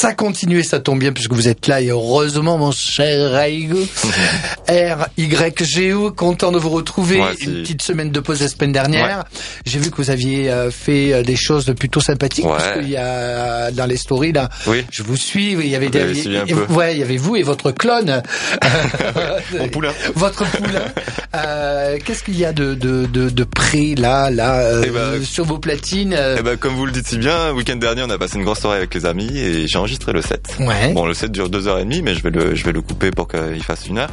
Ça continue et ça tombe bien puisque vous êtes là et heureusement mon cher Raigo. R-Y-G-O, content de vous retrouver. Une petite semaine de pause la semaine dernière. J'ai vu que vous aviez euh, fait euh, des choses plutôt sympathiques parce qu'il y a dans les stories là. Oui. Je vous suis. Il y avait des, ouais, il y avait vous et votre clone. Mon poulain. Votre poulain. Euh, Qu'est-ce qu'il y a de, de, de, de près là, là, euh, eh ben, sur vos platines eh ben, Comme vous le dites si bien, week-end dernier, on a passé une grosse soirée avec les amis et j'ai enregistré le set. Ouais. Bon, le set dure deux heures et demie, mais je vais le, je vais le couper pour qu'il fasse une heure.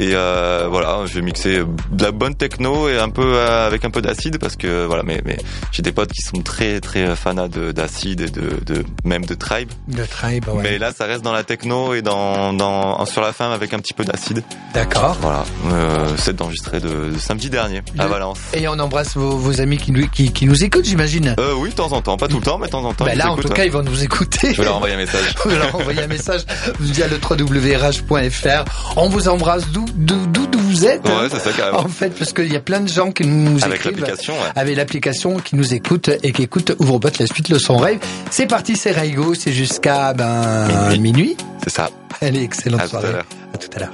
Et euh, voilà, je vais mixer de la bonne techno et un peu euh, avec un peu d'acide parce que voilà, mais, mais j'ai des potes qui sont très très fanats d'acide et de, de même de tribe. De tribe, ouais. Mais là, ça reste dans la techno et dans, dans sur la fin avec un petit peu d'acide. D'accord. Voilà, euh, set d'enregistré de, samedi dernier à Valence. Et on embrasse vos, vos amis qui nous qui, qui nous écoutent, j'imagine. Euh, oui, de temps en temps, pas tout le temps, mais de temps en temps. Bah là, en tout cas, ils vont nous écouter. Je vais leur envoyer un message. je vais leur envoyer un message via le www.rh.fr. On vous embrasse d'où d'où vous êtes. Ouais, c'est ça carrément. En fait, parce qu'il y a plein de gens qui nous avec écrivent l'application, ouais. avec l'application, qui nous écoutent et qui écoutent Ouvre-Botte la suite le son rêve. C'est parti, c'est Raigo, c'est jusqu'à ben minuit. minuit. C'est ça. Allez, excellente À tout à soirée. À tout à l'heure.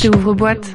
C'est ouvre-boîte.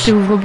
Chez Ouvre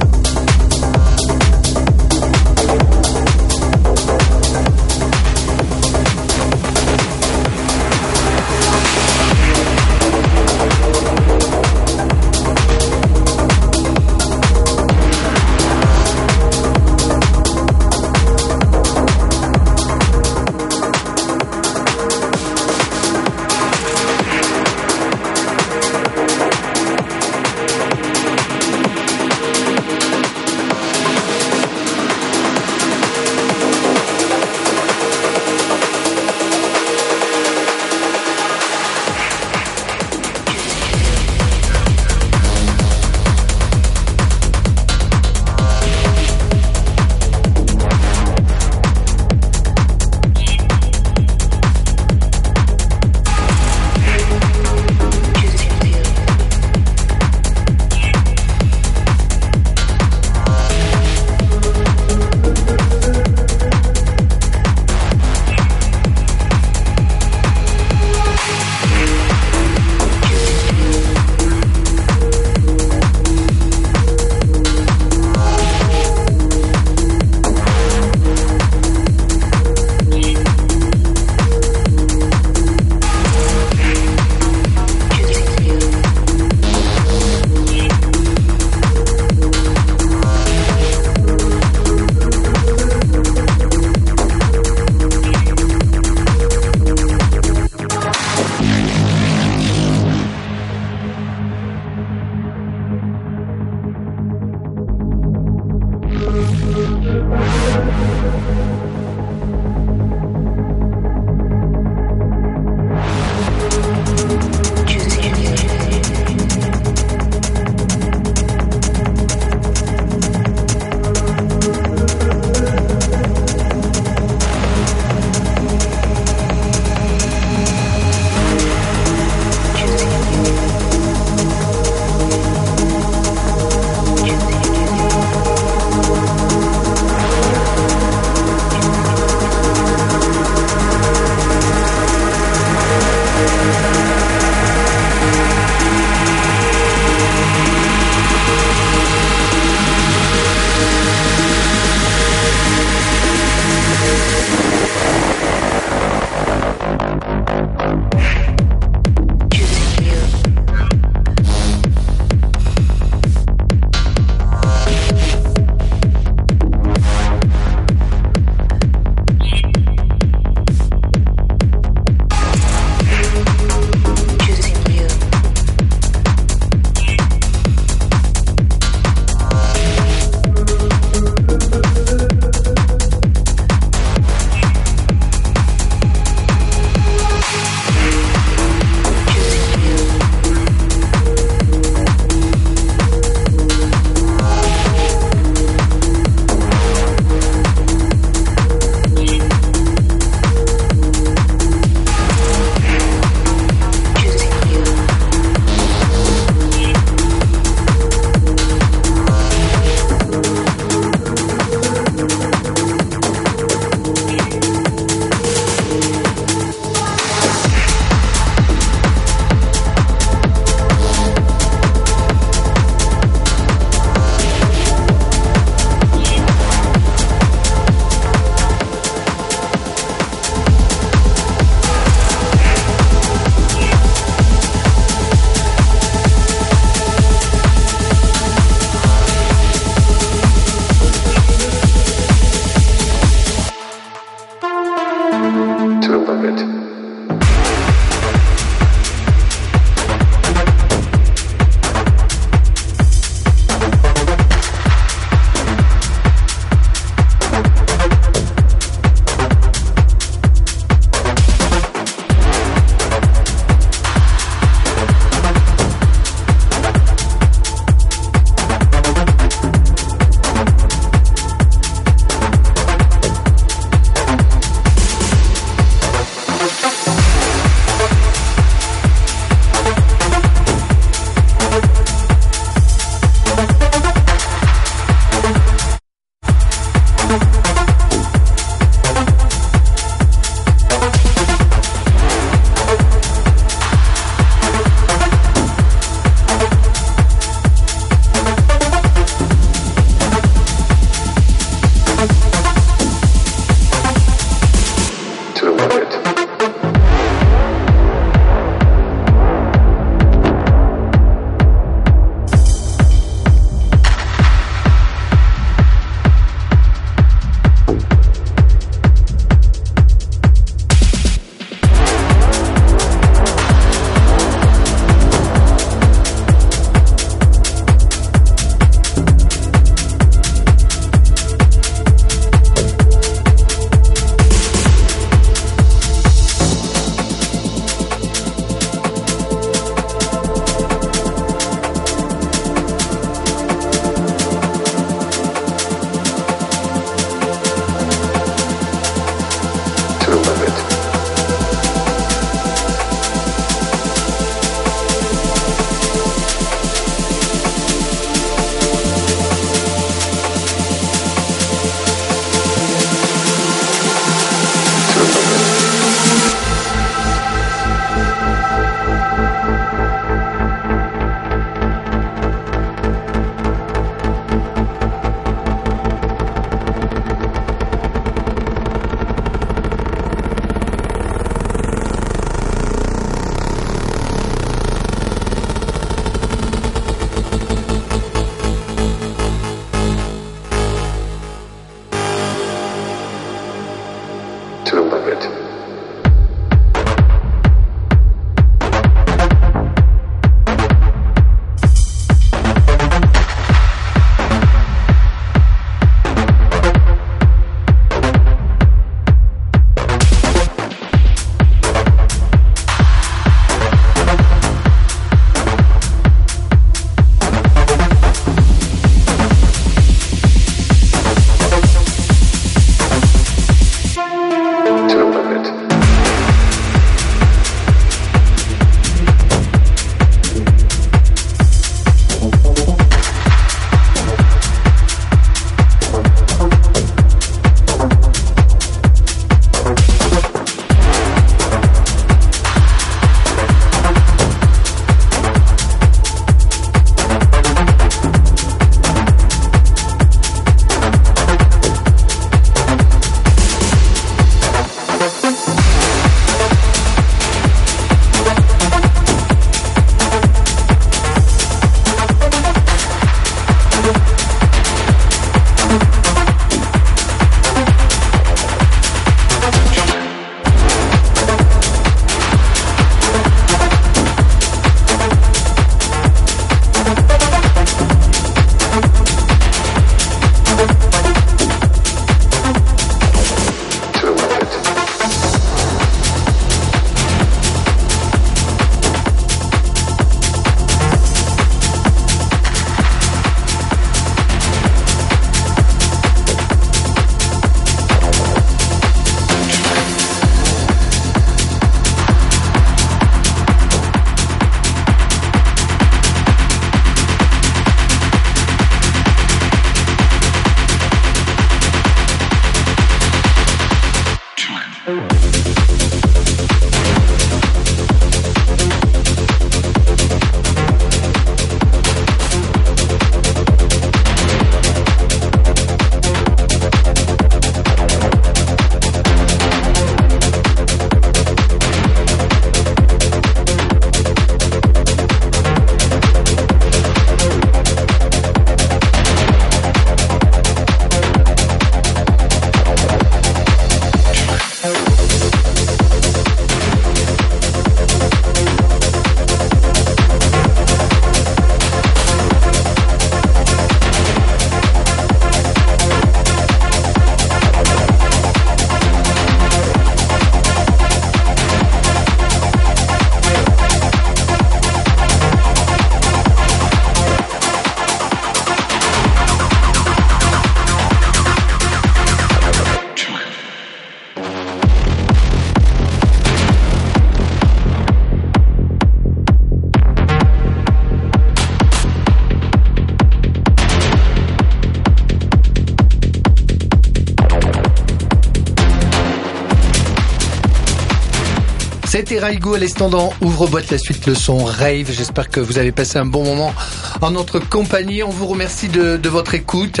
Raigo à l'estendant ouvre-boîte la suite le son rave. J'espère que vous avez passé un bon moment en notre compagnie. On vous remercie de votre écoute.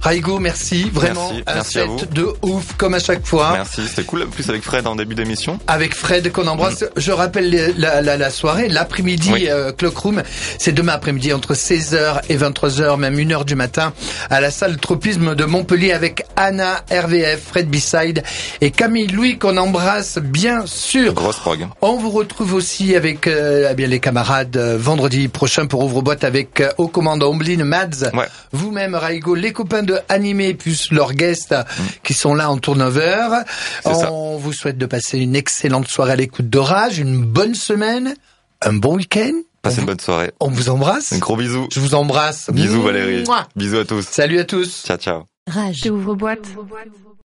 Raigo, merci vraiment. Merci, un set de ouf comme à chaque fois. Merci, c'était cool. En plus avec Fred en début d'émission. Avec Fred qu'on embrasse. Mm. Je rappelle la, la, la soirée, l'après-midi oui. euh, Clockroom. C'est demain après-midi entre 16h et 23h, même 1h du matin, à la salle Tropisme de Montpellier avec Anna RVF, Fred B-Side et Camille Louis qu'on embrasse bien sûr. Grosse on vous retrouve aussi avec euh, eh bien les camarades euh, vendredi prochain pour ouvre-boîte avec euh, au commande Omblin, Mads, vous-même Raigo, les copains de Animé plus leurs guests mm. qui sont là en turnover. On vous souhaite de passer une excellente soirée à l'écoute d'Orage, une bonne semaine, un bon week-end. Passez une bonne soirée. On vous embrasse. Un gros bisou. Je vous embrasse. Bisous Valérie. Bisous à tous. Salut à tous. Ciao ciao. Rage. Ouvre-boîte.